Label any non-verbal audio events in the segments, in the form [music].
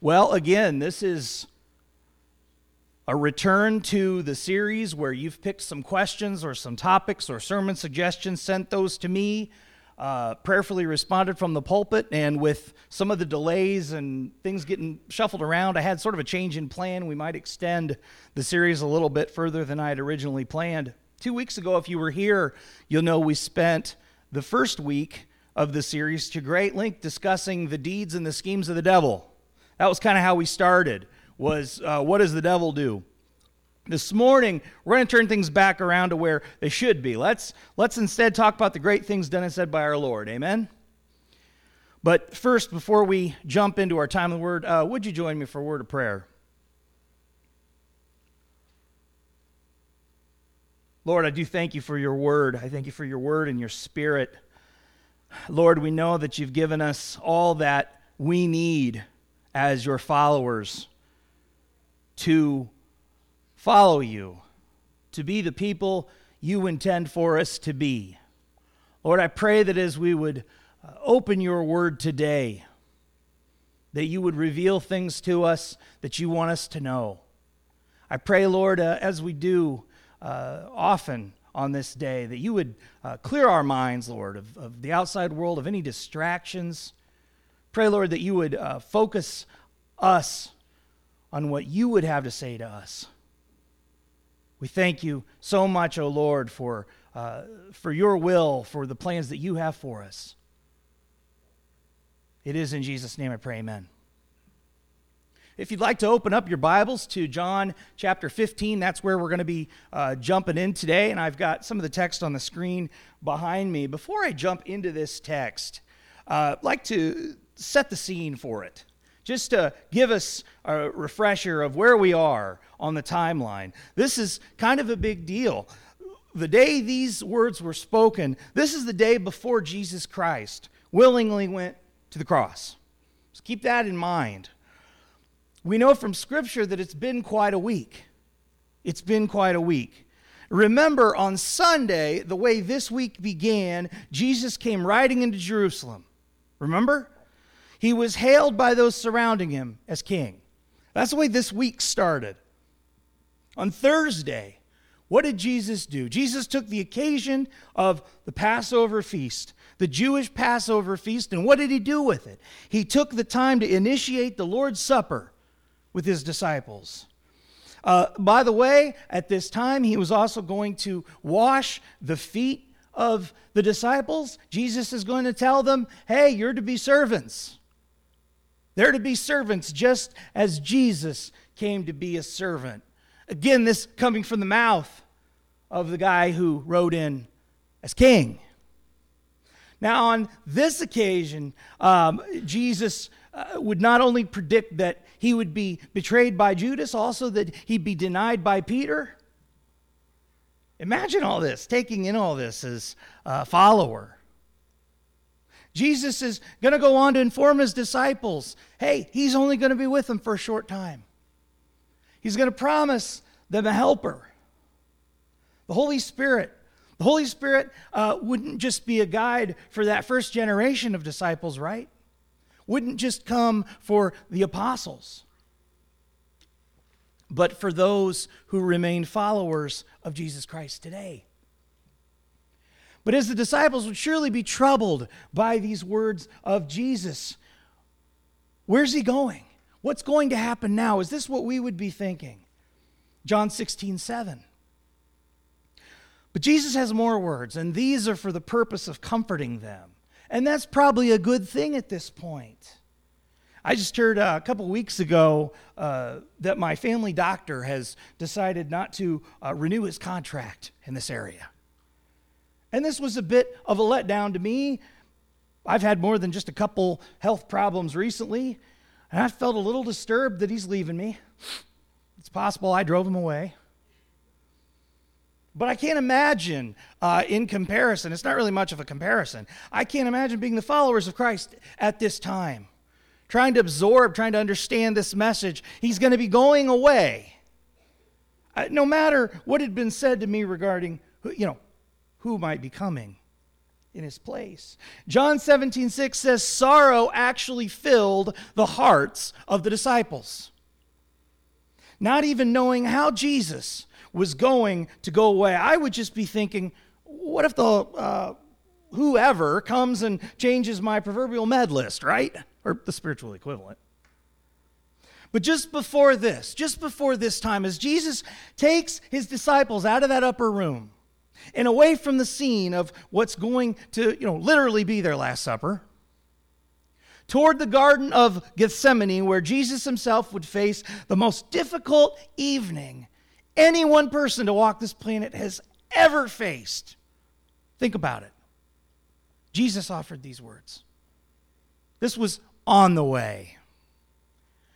Well, again, this is a return to the series where you've picked some questions or some topics or sermon suggestions, sent those to me, uh, prayerfully responded from the pulpit, and with some of the delays and things getting shuffled around, I had sort of a change in plan. We might extend the series a little bit further than I had originally planned. Two weeks ago, if you were here, you'll know we spent the first week of the series to great length discussing the deeds and the schemes of the devil. That was kind of how we started was uh, what does the devil do? This morning, we're going to turn things back around to where they should be. Let's, let's instead talk about the great things done and said by our Lord. Amen? But first, before we jump into our time of the word, uh, would you join me for a word of prayer? Lord, I do thank you for your word. I thank you for your word and your spirit. Lord, we know that you've given us all that we need as your followers to follow you, to be the people you intend for us to be. Lord, I pray that as we would uh, open your word today, that you would reveal things to us that you want us to know. I pray, Lord, uh, as we do uh, often on this day, that you would uh, clear our minds, Lord, of, of the outside world, of any distractions. Pray, Lord, that you would uh, focus us on what you would have to say to us. We thank you so much, O oh Lord, for, uh, for your will, for the plans that you have for us. It is in Jesus' name I pray, amen. If you'd like to open up your Bibles to John chapter 15, that's where we're going to be uh, jumping in today. And I've got some of the text on the screen behind me. Before I jump into this text, uh, I'd like to set the scene for it just to give us a refresher of where we are on the timeline. This is kind of a big deal. The day these words were spoken, this is the day before Jesus Christ willingly went to the cross. So keep that in mind. We know from Scripture that it's been quite a week. It's been quite a week. Remember, on Sunday, the way this week began, Jesus came riding into Jerusalem. Remember? He was hailed by those surrounding him as king. That's the way this week started. On Thursday, what did Jesus do? Jesus took the occasion of the Passover feast, the Jewish Passover feast, and what did he do with it? He took the time to initiate the Lord's Supper with his disciples. Uh, by the way, at this time, he was also going to wash the feet of the disciples. Jesus is going to tell them, hey, you're to be servants. They're to be servants just as Jesus came to be a servant. Again, this coming from the mouth of the guy who rode in as king. Now, on this occasion, um, Jesus uh, would not only predict that he would be betrayed by Judas, also that he'd be denied by Peter. Imagine all this, taking in all this as a follower. Jesus is going to go on to inform his disciples hey, he's only going to be with them for a short time. He's going to promise them a helper, the Holy Spirit. The Holy Spirit uh, wouldn't just be a guide for that first generation of disciples, right? Wouldn't just come for the apostles, but for those who remain followers of Jesus Christ today. But as the disciples would surely be troubled by these words of Jesus, where's he going? What's going to happen now? Is this what we would be thinking? John 16, 7. But Jesus has more words, and these are for the purpose of comforting them. And that's probably a good thing at this point. I just heard uh, a couple weeks ago uh, that my family doctor has decided not to uh, renew his contract in this area. And this was a bit of a letdown to me. I've had more than just a couple health problems recently, and I felt a little disturbed that he's leaving me. It's possible I drove him away. But I can't imagine, uh, in comparison, it's not really much of a comparison. I can't imagine being the followers of Christ at this time, trying to absorb, trying to understand this message. He's going to be going away. Uh, no matter what had been said to me regarding, you know, who might be coming. in his place. John 17, 6 says, Sorrow actually filled the hearts of the disciples. Not even knowing how Jesus was going to go away, I would just be thinking, what if the uh, whoever comes and changes my proverbial med list, right? Or the spiritual equivalent. But just before this, just before this time, as Jesus takes his disciples out of that upper room and away from the scene of what's going to, you know, literally be their Last Supper, toward the Garden of Gethsemane, where Jesus himself would face the most difficult evening any one person to walk this planet has ever faced. Think about it. Jesus offered these words. This was on the way.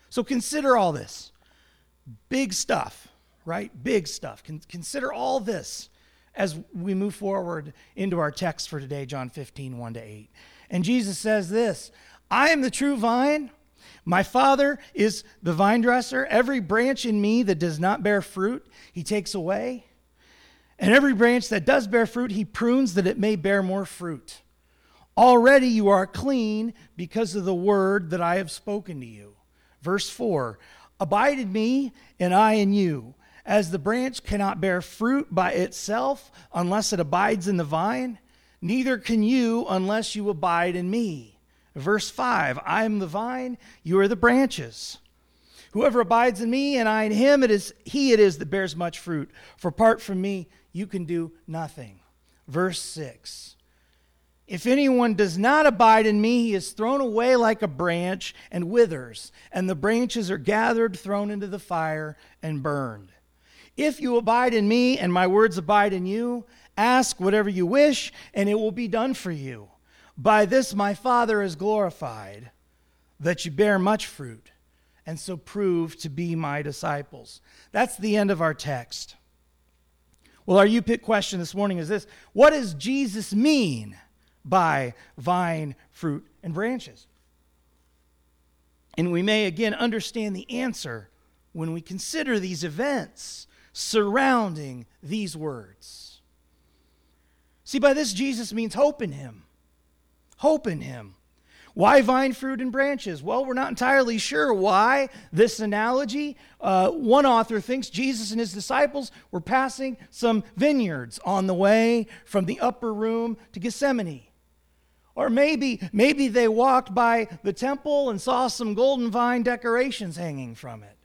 So consider all this. Big stuff, right? Big stuff. Con- consider all this as we move forward into our text for today, John 15, 1 to 8. And Jesus says this I am the true vine. My Father is the vine dresser. Every branch in me that does not bear fruit, he takes away. And every branch that does bear fruit, he prunes that it may bear more fruit. Already you are clean because of the word that I have spoken to you. Verse 4 Abide in me, and I in you. As the branch cannot bear fruit by itself unless it abides in the vine, neither can you unless you abide in me. Verse 5 I am the vine, you are the branches. Whoever abides in me and I in him, it is he it is that bears much fruit. For apart from me, you can do nothing. Verse 6 if anyone does not abide in me, he is thrown away like a branch and withers, and the branches are gathered, thrown into the fire, and burned. If you abide in me, and my words abide in you, ask whatever you wish, and it will be done for you. By this my Father is glorified, that you bear much fruit, and so prove to be my disciples. That's the end of our text. Well, our you pick question this morning is this What does Jesus mean? by vine, fruit, and branches. And we may again understand the answer when we consider these events surrounding these words. See, by this, Jesus means hope in Him. Hope in Him. Why vine, fruit, and branches? Well, we're not entirely sure why this analogy. Uh, one author thinks Jesus and his disciples were passing some vineyards on the way from the upper room to Gethsemane. Or maybe, maybe they walked by the temple and saw some golden vine decorations hanging from it.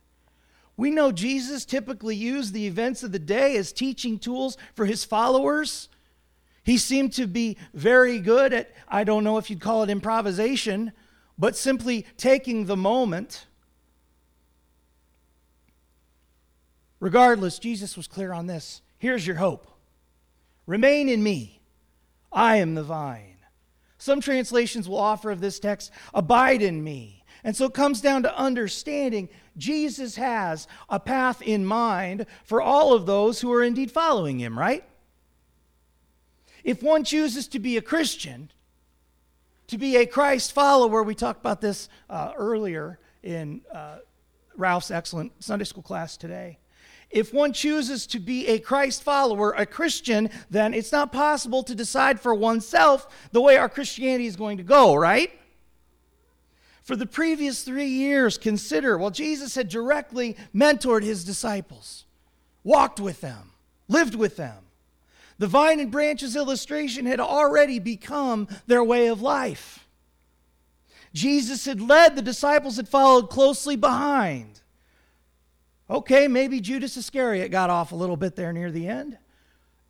We know Jesus typically used the events of the day as teaching tools for his followers. He seemed to be very good at, I don't know if you'd call it improvisation, but simply taking the moment. Regardless, Jesus was clear on this. Here's your hope Remain in me, I am the vine. Some translations will offer of this text, abide in me. And so it comes down to understanding Jesus has a path in mind for all of those who are indeed following him, right? If one chooses to be a Christian, to be a Christ follower, we talked about this uh, earlier in uh, Ralph's excellent Sunday school class today. If one chooses to be a Christ follower, a Christian, then it's not possible to decide for oneself the way our Christianity is going to go, right? For the previous three years, consider well, Jesus had directly mentored his disciples, walked with them, lived with them. The vine and branches illustration had already become their way of life. Jesus had led, the disciples had followed closely behind. Okay, maybe Judas Iscariot got off a little bit there near the end.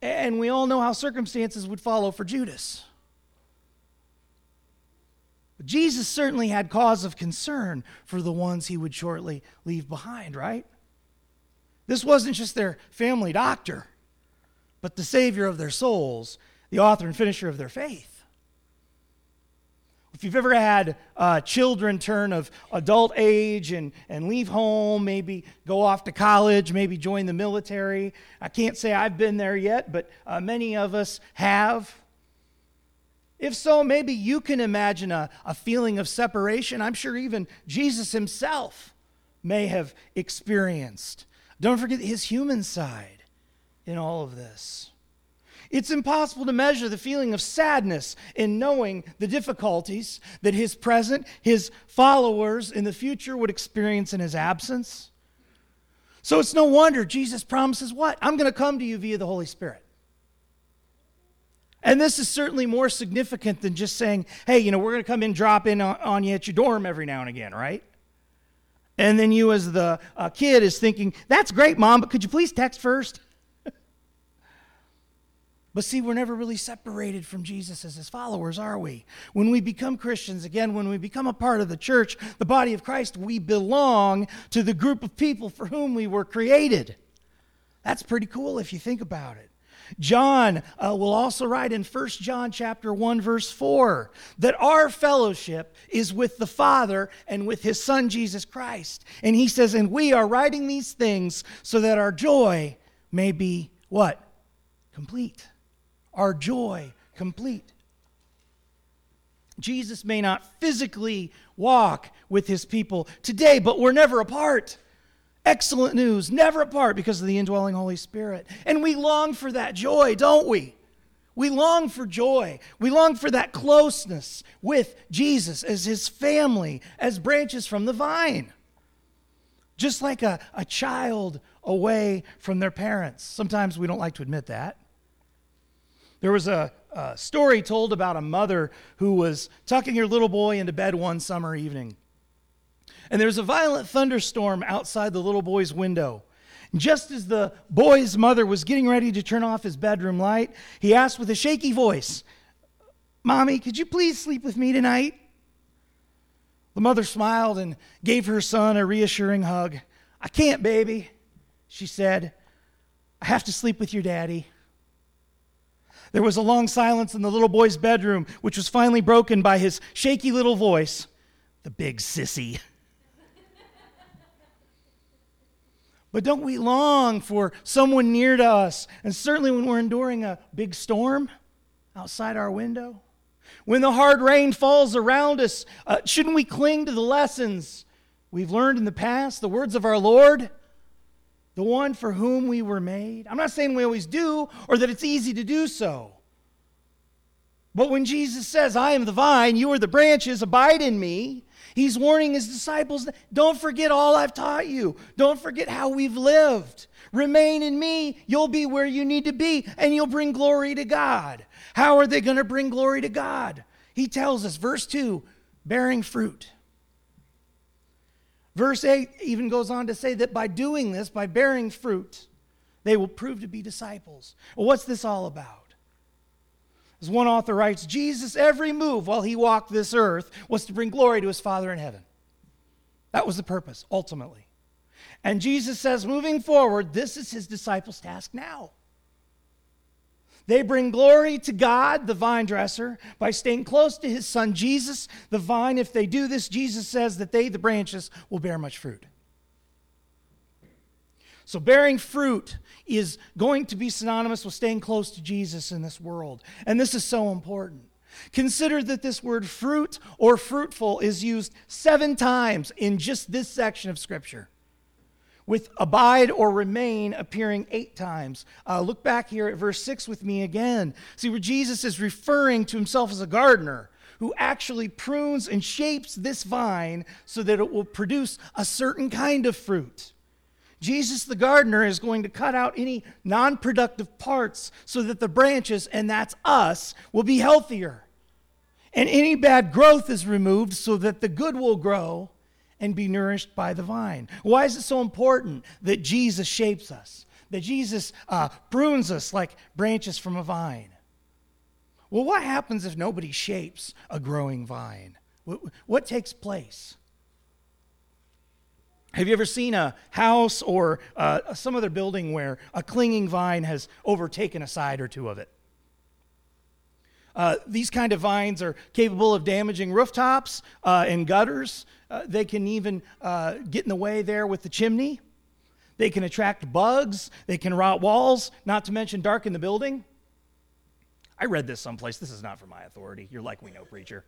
And we all know how circumstances would follow for Judas. But Jesus certainly had cause of concern for the ones he would shortly leave behind, right? This wasn't just their family doctor, but the Savior of their souls, the author and finisher of their faith. If you've ever had uh, children turn of adult age and, and leave home, maybe go off to college, maybe join the military, I can't say I've been there yet, but uh, many of us have. If so, maybe you can imagine a, a feeling of separation. I'm sure even Jesus himself may have experienced. Don't forget his human side in all of this. It's impossible to measure the feeling of sadness in knowing the difficulties that his present, his followers in the future would experience in his absence. So it's no wonder Jesus promises what? I'm going to come to you via the Holy Spirit. And this is certainly more significant than just saying, hey, you know, we're going to come in, drop in on, on you at your dorm every now and again, right? And then you, as the uh, kid, is thinking, that's great, mom, but could you please text first? [laughs] But see, we're never really separated from Jesus as his followers, are we? When we become Christians, again, when we become a part of the church, the body of Christ, we belong to the group of people for whom we were created. That's pretty cool if you think about it. John uh, will also write in 1 John chapter 1 verse 4 that our fellowship is with the Father and with his son Jesus Christ. And he says and we are writing these things so that our joy may be what? Complete our joy complete. Jesus may not physically walk with his people today, but we're never apart. Excellent news, never apart because of the indwelling Holy Spirit. And we long for that joy, don't we? We long for joy. We long for that closeness with Jesus as his family, as branches from the vine. Just like a, a child away from their parents. Sometimes we don't like to admit that. There was a, a story told about a mother who was tucking her little boy into bed one summer evening. And there was a violent thunderstorm outside the little boy's window. Just as the boy's mother was getting ready to turn off his bedroom light, he asked with a shaky voice, Mommy, could you please sleep with me tonight? The mother smiled and gave her son a reassuring hug. I can't, baby, she said. I have to sleep with your daddy. There was a long silence in the little boy's bedroom, which was finally broken by his shaky little voice the big sissy. [laughs] but don't we long for someone near to us? And certainly when we're enduring a big storm outside our window, when the hard rain falls around us, uh, shouldn't we cling to the lessons we've learned in the past, the words of our Lord? the one for whom we were made. I'm not saying we always do or that it's easy to do so. But when Jesus says, I am the vine, you are the branches, abide in me, he's warning his disciples don't forget all I've taught you. Don't forget how we've lived. Remain in me, you'll be where you need to be, and you'll bring glory to God. How are they going to bring glory to God? He tells us, verse 2, bearing fruit. Verse 8 even goes on to say that by doing this, by bearing fruit, they will prove to be disciples. Well, what's this all about? As one author writes, Jesus' every move while he walked this earth was to bring glory to his Father in heaven. That was the purpose, ultimately. And Jesus says, moving forward, this is his disciples' task now. They bring glory to God, the vine dresser, by staying close to his son Jesus, the vine. If they do this, Jesus says that they, the branches, will bear much fruit. So, bearing fruit is going to be synonymous with staying close to Jesus in this world. And this is so important. Consider that this word fruit or fruitful is used seven times in just this section of Scripture with abide or remain appearing eight times. Uh, look back here at verse 6 with me again. See where Jesus is referring to himself as a gardener who actually prunes and shapes this vine so that it will produce a certain kind of fruit. Jesus, the gardener, is going to cut out any non productive parts so that the branches, and that's us, will be healthier. And any bad growth is removed so that the good will grow and be nourished by the vine. Why is it so important that Jesus shapes us, that Jesus uh, prunes us like branches from a vine? Well, what happens if nobody shapes a growing vine? What, what takes place? Have you ever seen a house or uh, some other building where a clinging vine has overtaken a side or two of it? Uh, these kind of vines are capable of damaging rooftops uh, and gutters. Uh, they can even uh, get in the way there with the chimney. They can attract bugs. They can rot walls, not to mention darken the building. I read this someplace. This is not for my authority. You're like we know, preacher.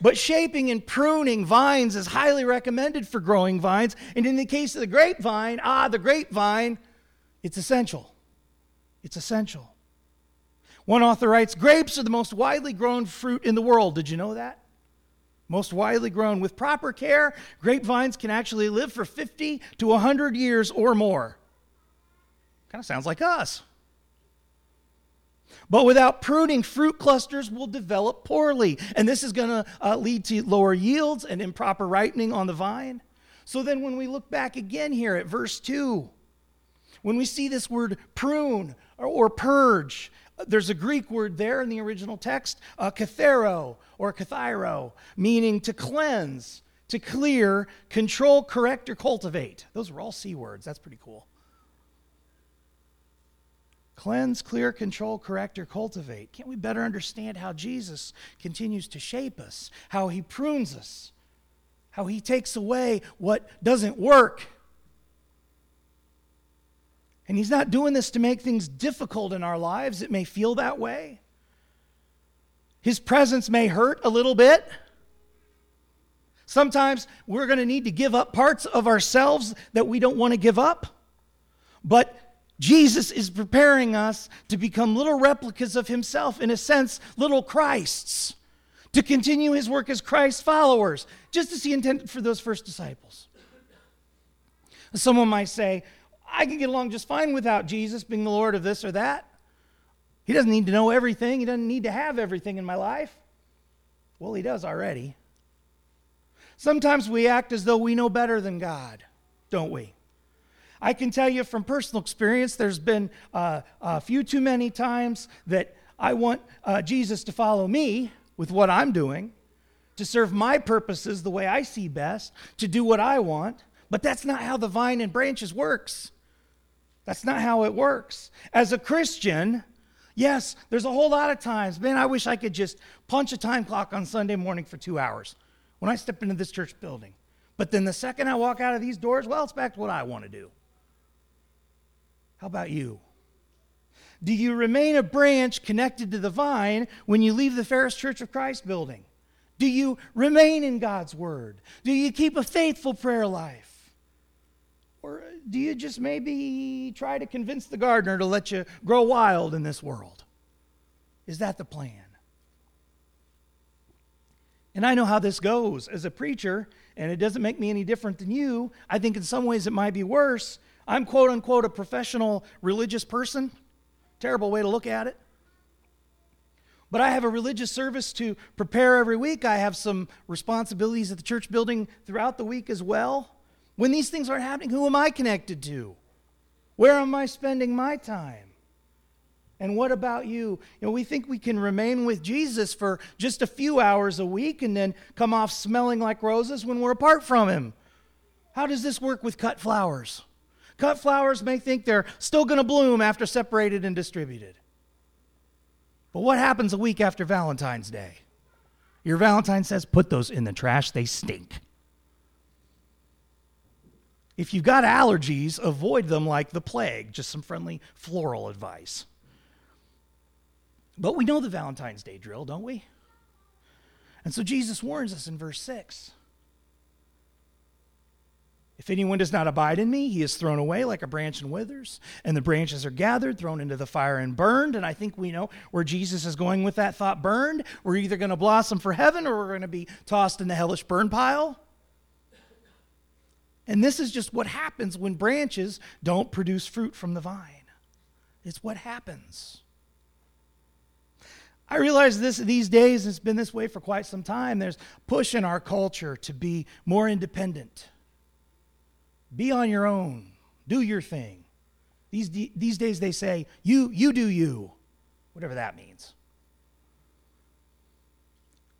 But shaping and pruning vines is highly recommended for growing vines. And in the case of the grapevine, ah, the grapevine, it's essential. It's essential. One author writes Grapes are the most widely grown fruit in the world. Did you know that? Most widely grown. With proper care, grapevines can actually live for 50 to 100 years or more. Kind of sounds like us. But without pruning, fruit clusters will develop poorly. And this is going to uh, lead to lower yields and improper ripening on the vine. So then, when we look back again here at verse 2, when we see this word prune or, or purge, there's a Greek word there in the original text, uh, kathero or kathairo, meaning to cleanse, to clear, control, correct, or cultivate. Those were all C words. That's pretty cool. Cleanse, clear, control, correct, or cultivate. Can't we better understand how Jesus continues to shape us, how he prunes us, how he takes away what doesn't work? And he's not doing this to make things difficult in our lives. It may feel that way. His presence may hurt a little bit. Sometimes we're going to need to give up parts of ourselves that we don't want to give up. But Jesus is preparing us to become little replicas of himself, in a sense, little Christs, to continue his work as Christ followers, just as he intended for those first disciples. Someone might say, I can get along just fine without Jesus being the Lord of this or that. He doesn't need to know everything, He doesn't need to have everything in my life. Well, He does already. Sometimes we act as though we know better than God, don't we? I can tell you from personal experience, there's been uh, a few too many times that I want uh, Jesus to follow me with what I'm doing, to serve my purposes the way I see best, to do what I want. But that's not how the vine and branches works. That's not how it works. As a Christian, yes, there's a whole lot of times, man, I wish I could just punch a time clock on Sunday morning for two hours when I step into this church building. But then the second I walk out of these doors, well, it's back to what I want to do. How about you? Do you remain a branch connected to the vine when you leave the Ferris Church of Christ building? Do you remain in God's Word? Do you keep a faithful prayer life? Or do you just maybe try to convince the gardener to let you grow wild in this world? Is that the plan? And I know how this goes as a preacher, and it doesn't make me any different than you. I think in some ways it might be worse. I'm quote unquote a professional religious person. Terrible way to look at it. But I have a religious service to prepare every week. I have some responsibilities at the church building throughout the week as well. When these things aren't happening, who am I connected to? Where am I spending my time? And what about you? You know, we think we can remain with Jesus for just a few hours a week and then come off smelling like roses when we're apart from him. How does this work with cut flowers? Cut flowers may think they're still going to bloom after separated and distributed. But what happens a week after Valentine's Day? Your Valentine says, put those in the trash, they stink. If you've got allergies, avoid them like the plague. Just some friendly floral advice. But we know the Valentine's Day drill, don't we? And so Jesus warns us in verse 6 If anyone does not abide in me, he is thrown away like a branch and withers, and the branches are gathered, thrown into the fire, and burned. And I think we know where Jesus is going with that thought burned. We're either going to blossom for heaven or we're going to be tossed in the hellish burn pile. And this is just what happens when branches don't produce fruit from the vine. It's what happens. I realize this these days, it's been this way for quite some time. There's push in our culture to be more independent. Be on your own. Do your thing. These, these days they say, you, you do you, whatever that means.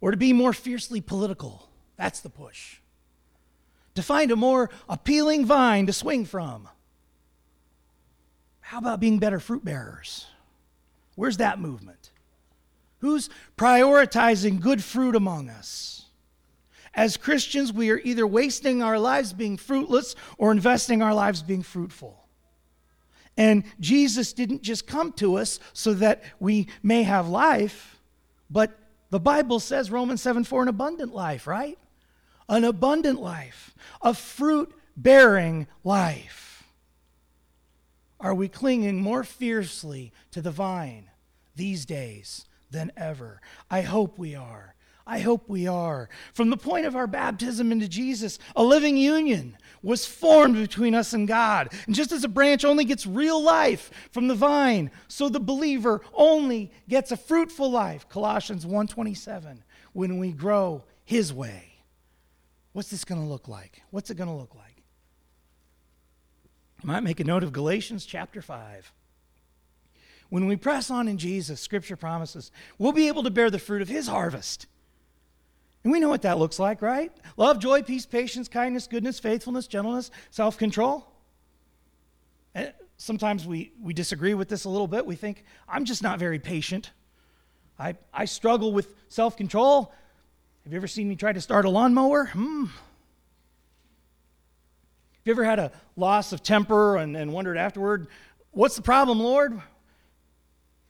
Or to be more fiercely political. That's the push to find a more appealing vine to swing from. How about being better fruit bearers? Where's that movement? Who's prioritizing good fruit among us? As Christians, we are either wasting our lives being fruitless or investing our lives being fruitful. And Jesus didn't just come to us so that we may have life, but the Bible says, Romans 7 4, an abundant life, right? an abundant life, a fruit bearing life. are we clinging more fiercely to the vine these days than ever? I hope we are. I hope we are. From the point of our baptism into Jesus, a living union was formed between us and God. And just as a branch only gets real life from the vine, so the believer only gets a fruitful life. Colossians 1:27. When we grow his way. What's this going to look like? What's it going to look like? You might make a note of Galatians chapter 5. When we press on in Jesus, Scripture promises we'll be able to bear the fruit of His harvest. And we know what that looks like, right? Love, joy, peace, patience, kindness, goodness, faithfulness, gentleness, self control. Sometimes we, we disagree with this a little bit. We think, I'm just not very patient. I, I struggle with self control. Have you ever seen me try to start a lawnmower? Hmm. Have you ever had a loss of temper and, and wondered afterward, what's the problem, Lord?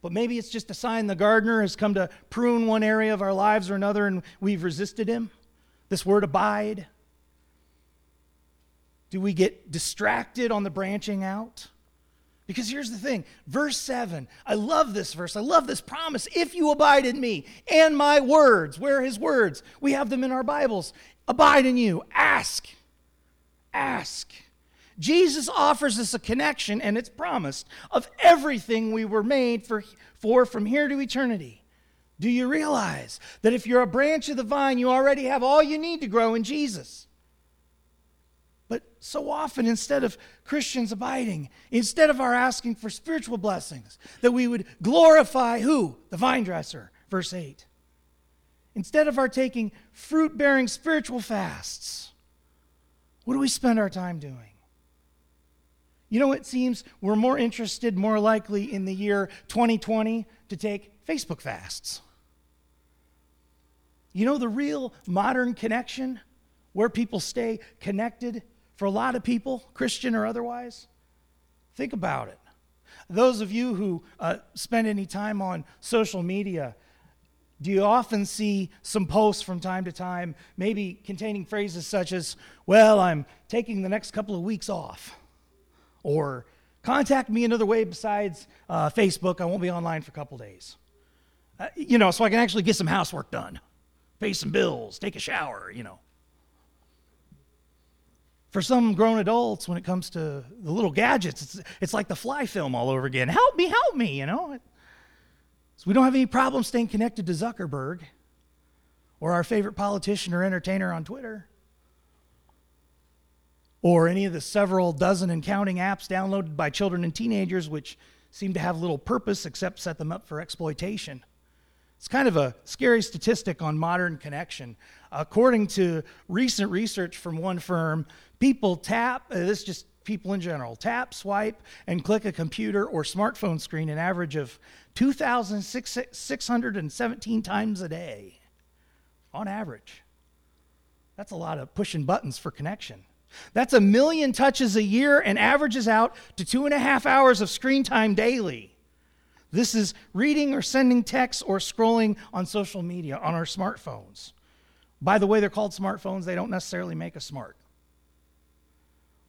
But maybe it's just a sign the gardener has come to prune one area of our lives or another and we've resisted him. This word abide. Do we get distracted on the branching out? Because here's the thing verse 7, I love this verse. I love this promise. If you abide in me and my words, where are his words? We have them in our Bibles. Abide in you. Ask. Ask. Jesus offers us a connection, and it's promised, of everything we were made for, for from here to eternity. Do you realize that if you're a branch of the vine, you already have all you need to grow in Jesus? But so often, instead of Christians abiding, instead of our asking for spiritual blessings, that we would glorify who? The vine dresser, verse 8. Instead of our taking fruit bearing spiritual fasts, what do we spend our time doing? You know, it seems we're more interested, more likely in the year 2020 to take Facebook fasts. You know, the real modern connection where people stay connected for a lot of people, Christian or otherwise? Think about it. Those of you who uh, spend any time on social media, do you often see some posts from time to time, maybe containing phrases such as, Well, I'm taking the next couple of weeks off? Or contact me another way besides uh, Facebook. I won't be online for a couple days. Uh, you know, so I can actually get some housework done, pay some bills, take a shower, you know. For some grown adults, when it comes to the little gadgets, it's, it's like the fly film all over again. Help me, help me, you know. So we don't have any problem staying connected to Zuckerberg or our favorite politician or entertainer on Twitter or any of the several dozen and counting apps downloaded by children and teenagers, which seem to have little purpose except set them up for exploitation. It's kind of a scary statistic on modern connection. According to recent research from one firm, people tap, uh, this is just people in general, tap, swipe, and click a computer or smartphone screen an average of 2,617 times a day on average. That's a lot of pushing buttons for connection. That's a million touches a year and averages out to two and a half hours of screen time daily. This is reading or sending texts or scrolling on social media on our smartphones. By the way, they're called smartphones, they don't necessarily make us smart.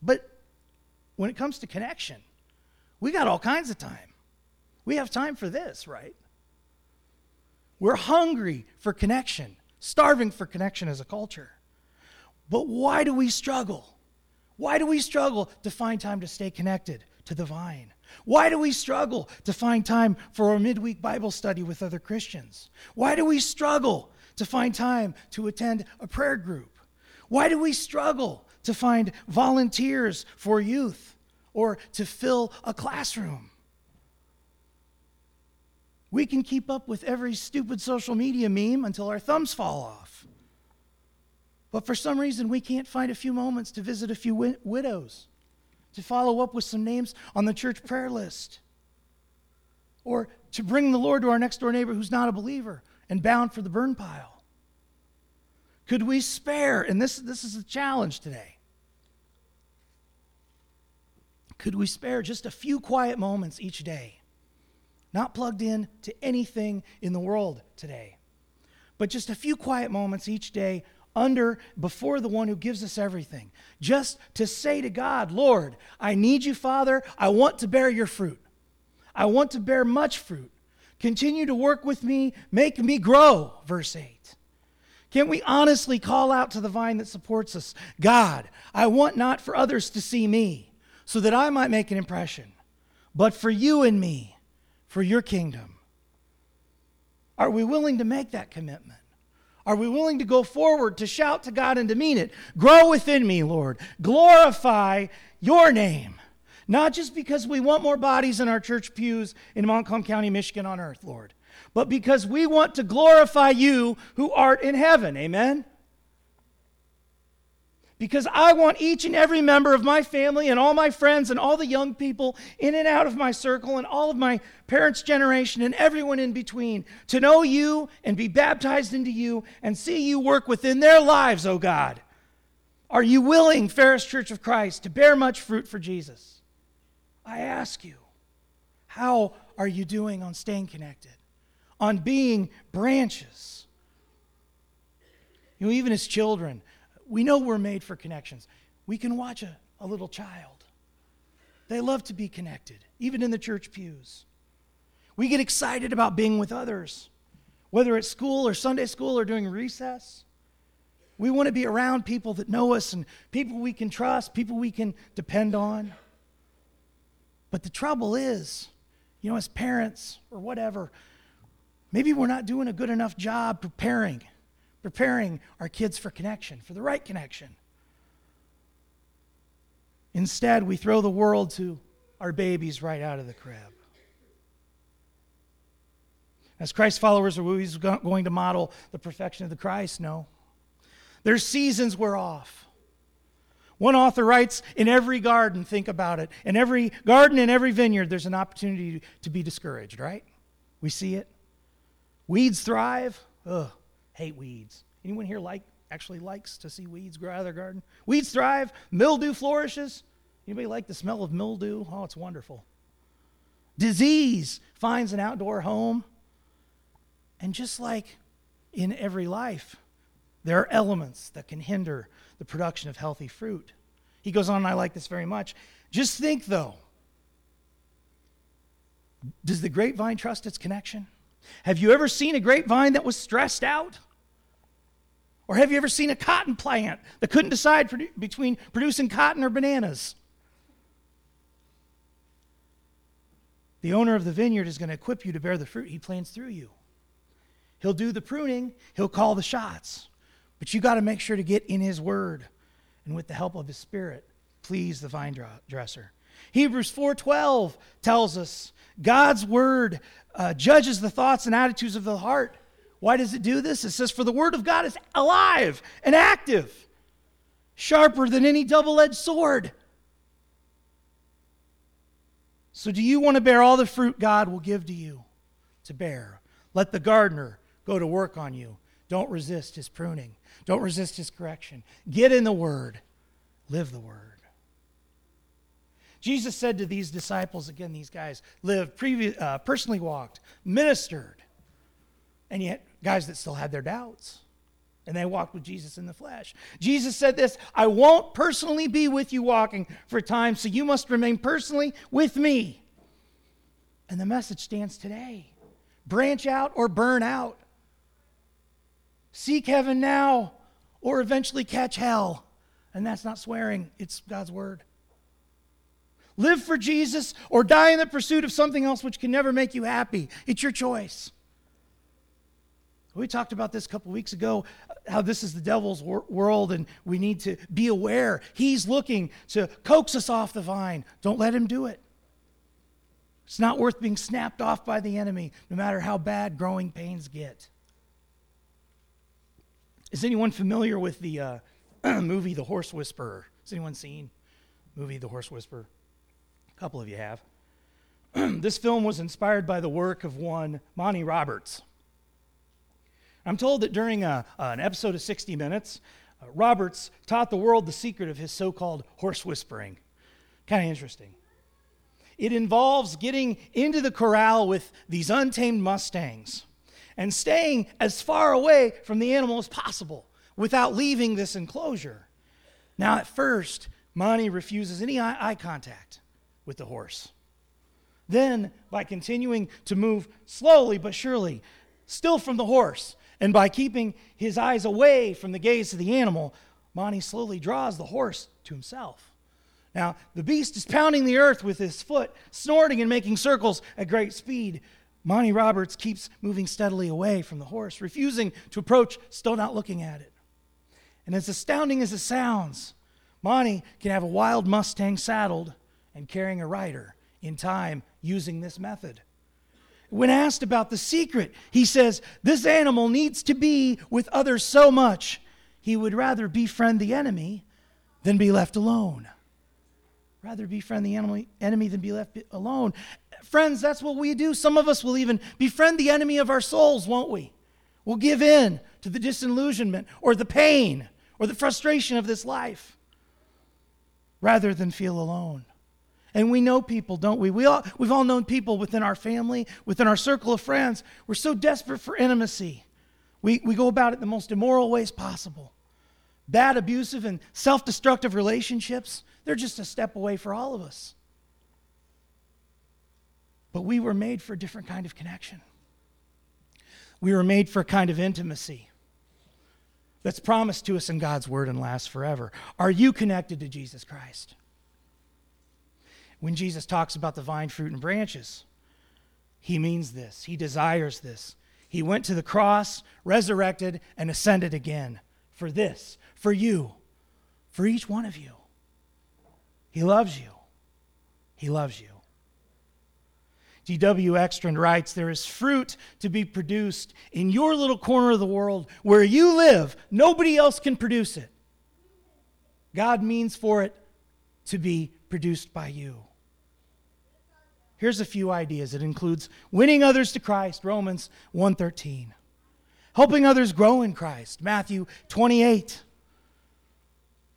But when it comes to connection, we got all kinds of time. We have time for this, right? We're hungry for connection, starving for connection as a culture. But why do we struggle? Why do we struggle to find time to stay connected to the vine? Why do we struggle to find time for a midweek Bible study with other Christians? Why do we struggle to find time to attend a prayer group? Why do we struggle to find volunteers for youth or to fill a classroom? We can keep up with every stupid social media meme until our thumbs fall off. But for some reason, we can't find a few moments to visit a few wi- widows, to follow up with some names on the church prayer list, or to bring the Lord to our next door neighbor who's not a believer and bound for the burn pile. Could we spare, and this, this is a challenge today, could we spare just a few quiet moments each day? Not plugged in to anything in the world today, but just a few quiet moments each day under before the one who gives us everything. Just to say to God, Lord, I need you, Father. I want to bear your fruit. I want to bear much fruit. Continue to work with me, make me grow. Verse 8. Can't we honestly call out to the vine that supports us God, I want not for others to see me so that I might make an impression, but for you and me, for your kingdom. Are we willing to make that commitment? Are we willing to go forward to shout to God and to mean it? Grow within me, Lord. Glorify your name. Not just because we want more bodies in our church pews in Montcalm County, Michigan on earth, Lord, but because we want to glorify you who art in heaven. Amen? Because I want each and every member of my family and all my friends and all the young people in and out of my circle and all of my parents' generation and everyone in between to know you and be baptized into you and see you work within their lives, oh God. Are you willing, Ferris Church of Christ, to bear much fruit for Jesus? I ask you, how are you doing on staying connected? on being branches. You know, even as children, we know we're made for connections. We can watch a, a little child. They love to be connected, even in the church pews. We get excited about being with others, whether at school or Sunday school or during recess. We want to be around people that know us and people we can trust, people we can depend on. But the trouble is, you know, as parents or whatever, Maybe we're not doing a good enough job preparing, preparing our kids for connection, for the right connection. Instead, we throw the world to our babies right out of the crib. As Christ followers, are we going to model the perfection of the Christ? No. There's seasons we're off. One author writes, in every garden, think about it. In every garden, in every vineyard, there's an opportunity to be discouraged, right? We see it. Weeds thrive. Ugh, hate weeds. Anyone here like actually likes to see weeds grow out of their garden? Weeds thrive. Mildew flourishes. Anybody like the smell of mildew? Oh, it's wonderful. Disease finds an outdoor home. And just like in every life, there are elements that can hinder the production of healthy fruit. He goes on, and I like this very much. Just think, though, does the grapevine trust its connection? Have you ever seen a grapevine that was stressed out? Or have you ever seen a cotton plant that couldn't decide produ- between producing cotton or bananas? The owner of the vineyard is going to equip you to bear the fruit he plants through you. He'll do the pruning, he'll call the shots. But you got to make sure to get in his word and with the help of his spirit, please the vine dresser. Hebrews 4:12 tells us God's word uh, judges the thoughts and attitudes of the heart. Why does it do this? It says, For the word of God is alive and active, sharper than any double edged sword. So, do you want to bear all the fruit God will give to you to bear? Let the gardener go to work on you. Don't resist his pruning, don't resist his correction. Get in the word, live the word. Jesus said to these disciples, again, these guys lived, previous, uh, personally walked, ministered, and yet guys that still had their doubts. And they walked with Jesus in the flesh. Jesus said this I won't personally be with you walking for time, so you must remain personally with me. And the message stands today branch out or burn out. Seek heaven now or eventually catch hell. And that's not swearing, it's God's word. Live for Jesus or die in the pursuit of something else which can never make you happy. It's your choice. We talked about this a couple weeks ago, how this is the devil's wor- world and we need to be aware. He's looking to coax us off the vine. Don't let him do it. It's not worth being snapped off by the enemy, no matter how bad growing pains get. Is anyone familiar with the uh, [clears throat] movie The Horse Whisperer? Has anyone seen movie The Horse Whisperer? A couple of you have. [clears throat] this film was inspired by the work of one Monty Roberts. I'm told that during a, an episode of 60 Minutes, uh, Roberts taught the world the secret of his so called horse whispering. Kind of interesting. It involves getting into the corral with these untamed Mustangs and staying as far away from the animal as possible without leaving this enclosure. Now, at first, Monty refuses any eye contact with the horse. Then, by continuing to move slowly but surely, still from the horse, and by keeping his eyes away from the gaze of the animal, Monty slowly draws the horse to himself. Now, the beast is pounding the earth with his foot, snorting and making circles at great speed. Monty Roberts keeps moving steadily away from the horse, refusing to approach, still not looking at it. And as astounding as it sounds, Monty can have a wild Mustang saddled and carrying a rider in time using this method. When asked about the secret, he says, This animal needs to be with others so much, he would rather befriend the enemy than be left alone. Rather befriend the enemy, enemy than be left alone. Friends, that's what we do. Some of us will even befriend the enemy of our souls, won't we? We'll give in to the disillusionment or the pain or the frustration of this life rather than feel alone. And we know people, don't we? we all, we've all known people within our family, within our circle of friends. We're so desperate for intimacy. We, we go about it the most immoral ways possible. Bad, abusive, and self destructive relationships, they're just a step away for all of us. But we were made for a different kind of connection. We were made for a kind of intimacy that's promised to us in God's word and lasts forever. Are you connected to Jesus Christ? When Jesus talks about the vine, fruit, and branches. He means this, he desires this. He went to the cross, resurrected, and ascended again for this, for you, for each one of you. He loves you. He loves you. D.W. Ekstrand writes There is fruit to be produced in your little corner of the world where you live. Nobody else can produce it. God means for it to be produced by you. Here's a few ideas. It includes winning others to Christ, Romans 1:13. Helping others grow in Christ, Matthew 28.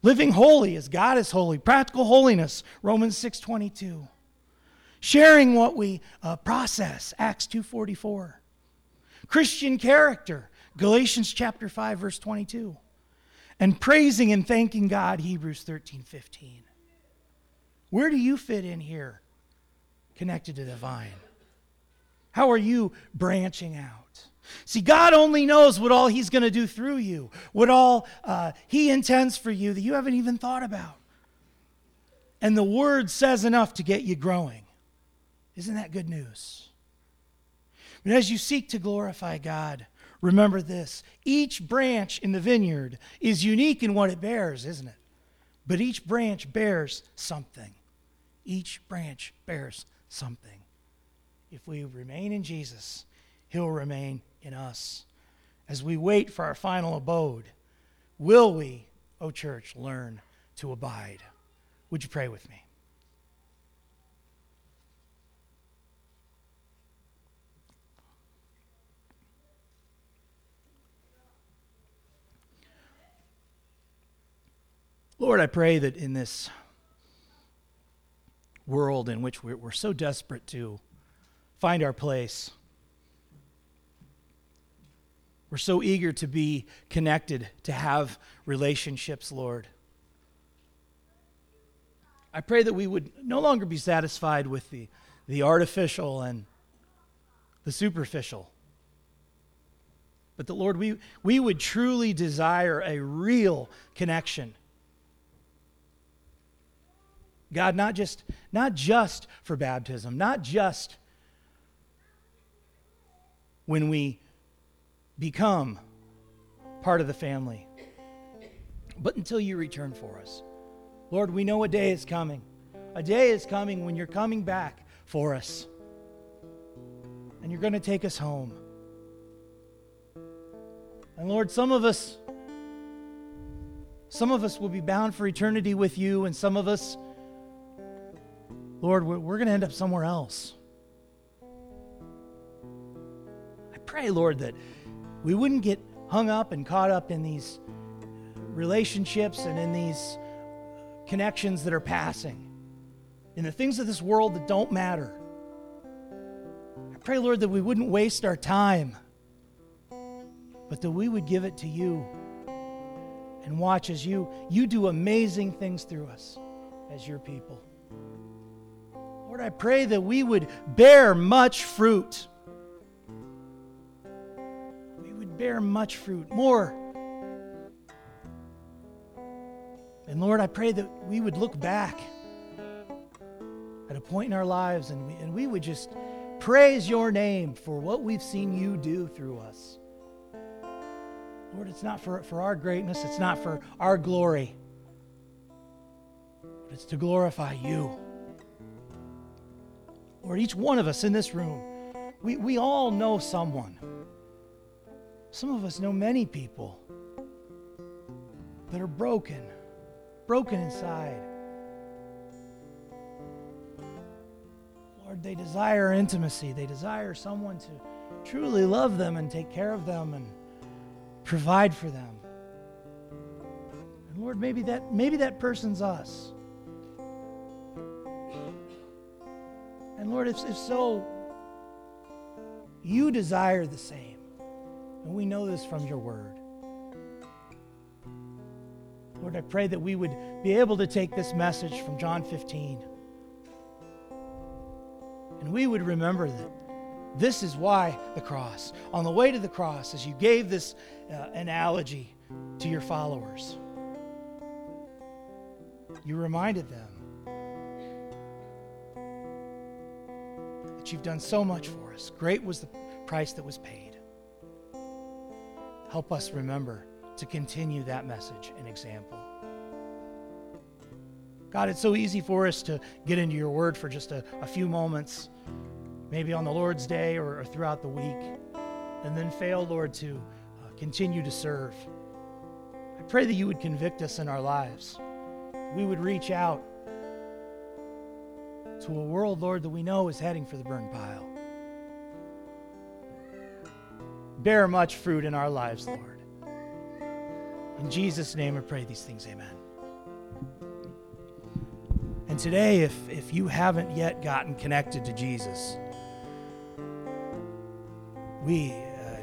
Living holy as God is holy, practical holiness, Romans 6:22. Sharing what we uh, process, Acts 2:44. Christian character, Galatians chapter 5 verse 22. And praising and thanking God, Hebrews 13:15. Where do you fit in here? connected to the vine? How are you branching out? See, God only knows what all He's going to do through you, what all uh, He intends for you that you haven't even thought about. And the Word says enough to get you growing. Isn't that good news? But as you seek to glorify God, remember this each branch in the vineyard is unique in what it bears, isn't it? But each branch bears something. Each branch bears something. If we remain in Jesus, He'll remain in us. As we wait for our final abode, will we, O oh church, learn to abide? Would you pray with me? Lord, I pray that in this world in which we're, we're so desperate to find our place. We're so eager to be connected, to have relationships, Lord. I pray that we would no longer be satisfied with the, the artificial and the superficial. But that, Lord, we, we would truly desire a real connection God, not just, not just for baptism, not just when we become part of the family, but until you return for us. Lord, we know a day is coming. A day is coming when you're coming back for us. And you're going to take us home. And Lord, some of us some of us will be bound for eternity with you and some of us Lord, we're, going to end up somewhere else. I pray, Lord, that we wouldn't get hung up and caught up in these relationships and in these connections that are passing, in the things of this world that don't matter. I pray, Lord, that we wouldn't waste our time, but that we would give it to you. and watch as you, you do amazing things through us as your people. Lord, I pray that we would bear much fruit. We would bear much fruit, more. And Lord, I pray that we would look back at a point in our lives and we, and we would just praise your name for what we've seen you do through us. Lord, it's not for, for our greatness, it's not for our glory, but it's to glorify you. Lord, each one of us in this room, we, we all know someone. Some of us know many people that are broken, broken inside. Lord, they desire intimacy. They desire someone to truly love them and take care of them and provide for them. And Lord, maybe that maybe that person's us. And Lord, if, if so, you desire the same. And we know this from your word. Lord, I pray that we would be able to take this message from John 15 and we would remember that this is why the cross. On the way to the cross, as you gave this uh, analogy to your followers, you reminded them you've done so much for us. Great was the price that was paid. Help us remember to continue that message and example. God, it's so easy for us to get into your word for just a, a few moments, maybe on the Lord's day or, or, throughout the week, and then fail, Lord, to uh, continue to serve. I pray that you would convict us in our lives. We would reach out to a world, Lord, that we know is heading for the burn pile. Bear much fruit in our lives, Lord. In Jesus' name I pray these things. Amen. And today, if, if you haven't yet gotten connected to Jesus, we uh,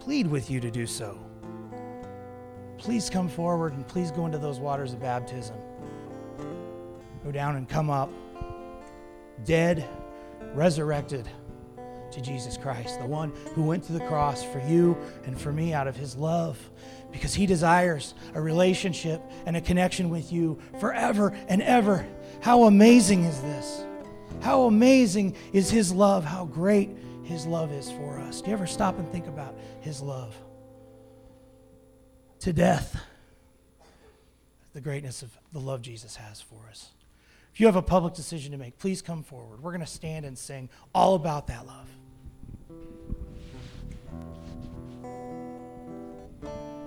plead with you to do so. Please come forward and please go into those waters of baptism. Go down and come up, dead, resurrected to Jesus Christ, the one who went to the cross for you and for me out of his love, because he desires a relationship and a connection with you forever and ever. How amazing is this? How amazing is His love? How great His love is for us. Do you ever stop and think about His love? To death, the greatness of the love Jesus has for us. You have a public decision to make, please come forward. We're going to stand and sing all about that love.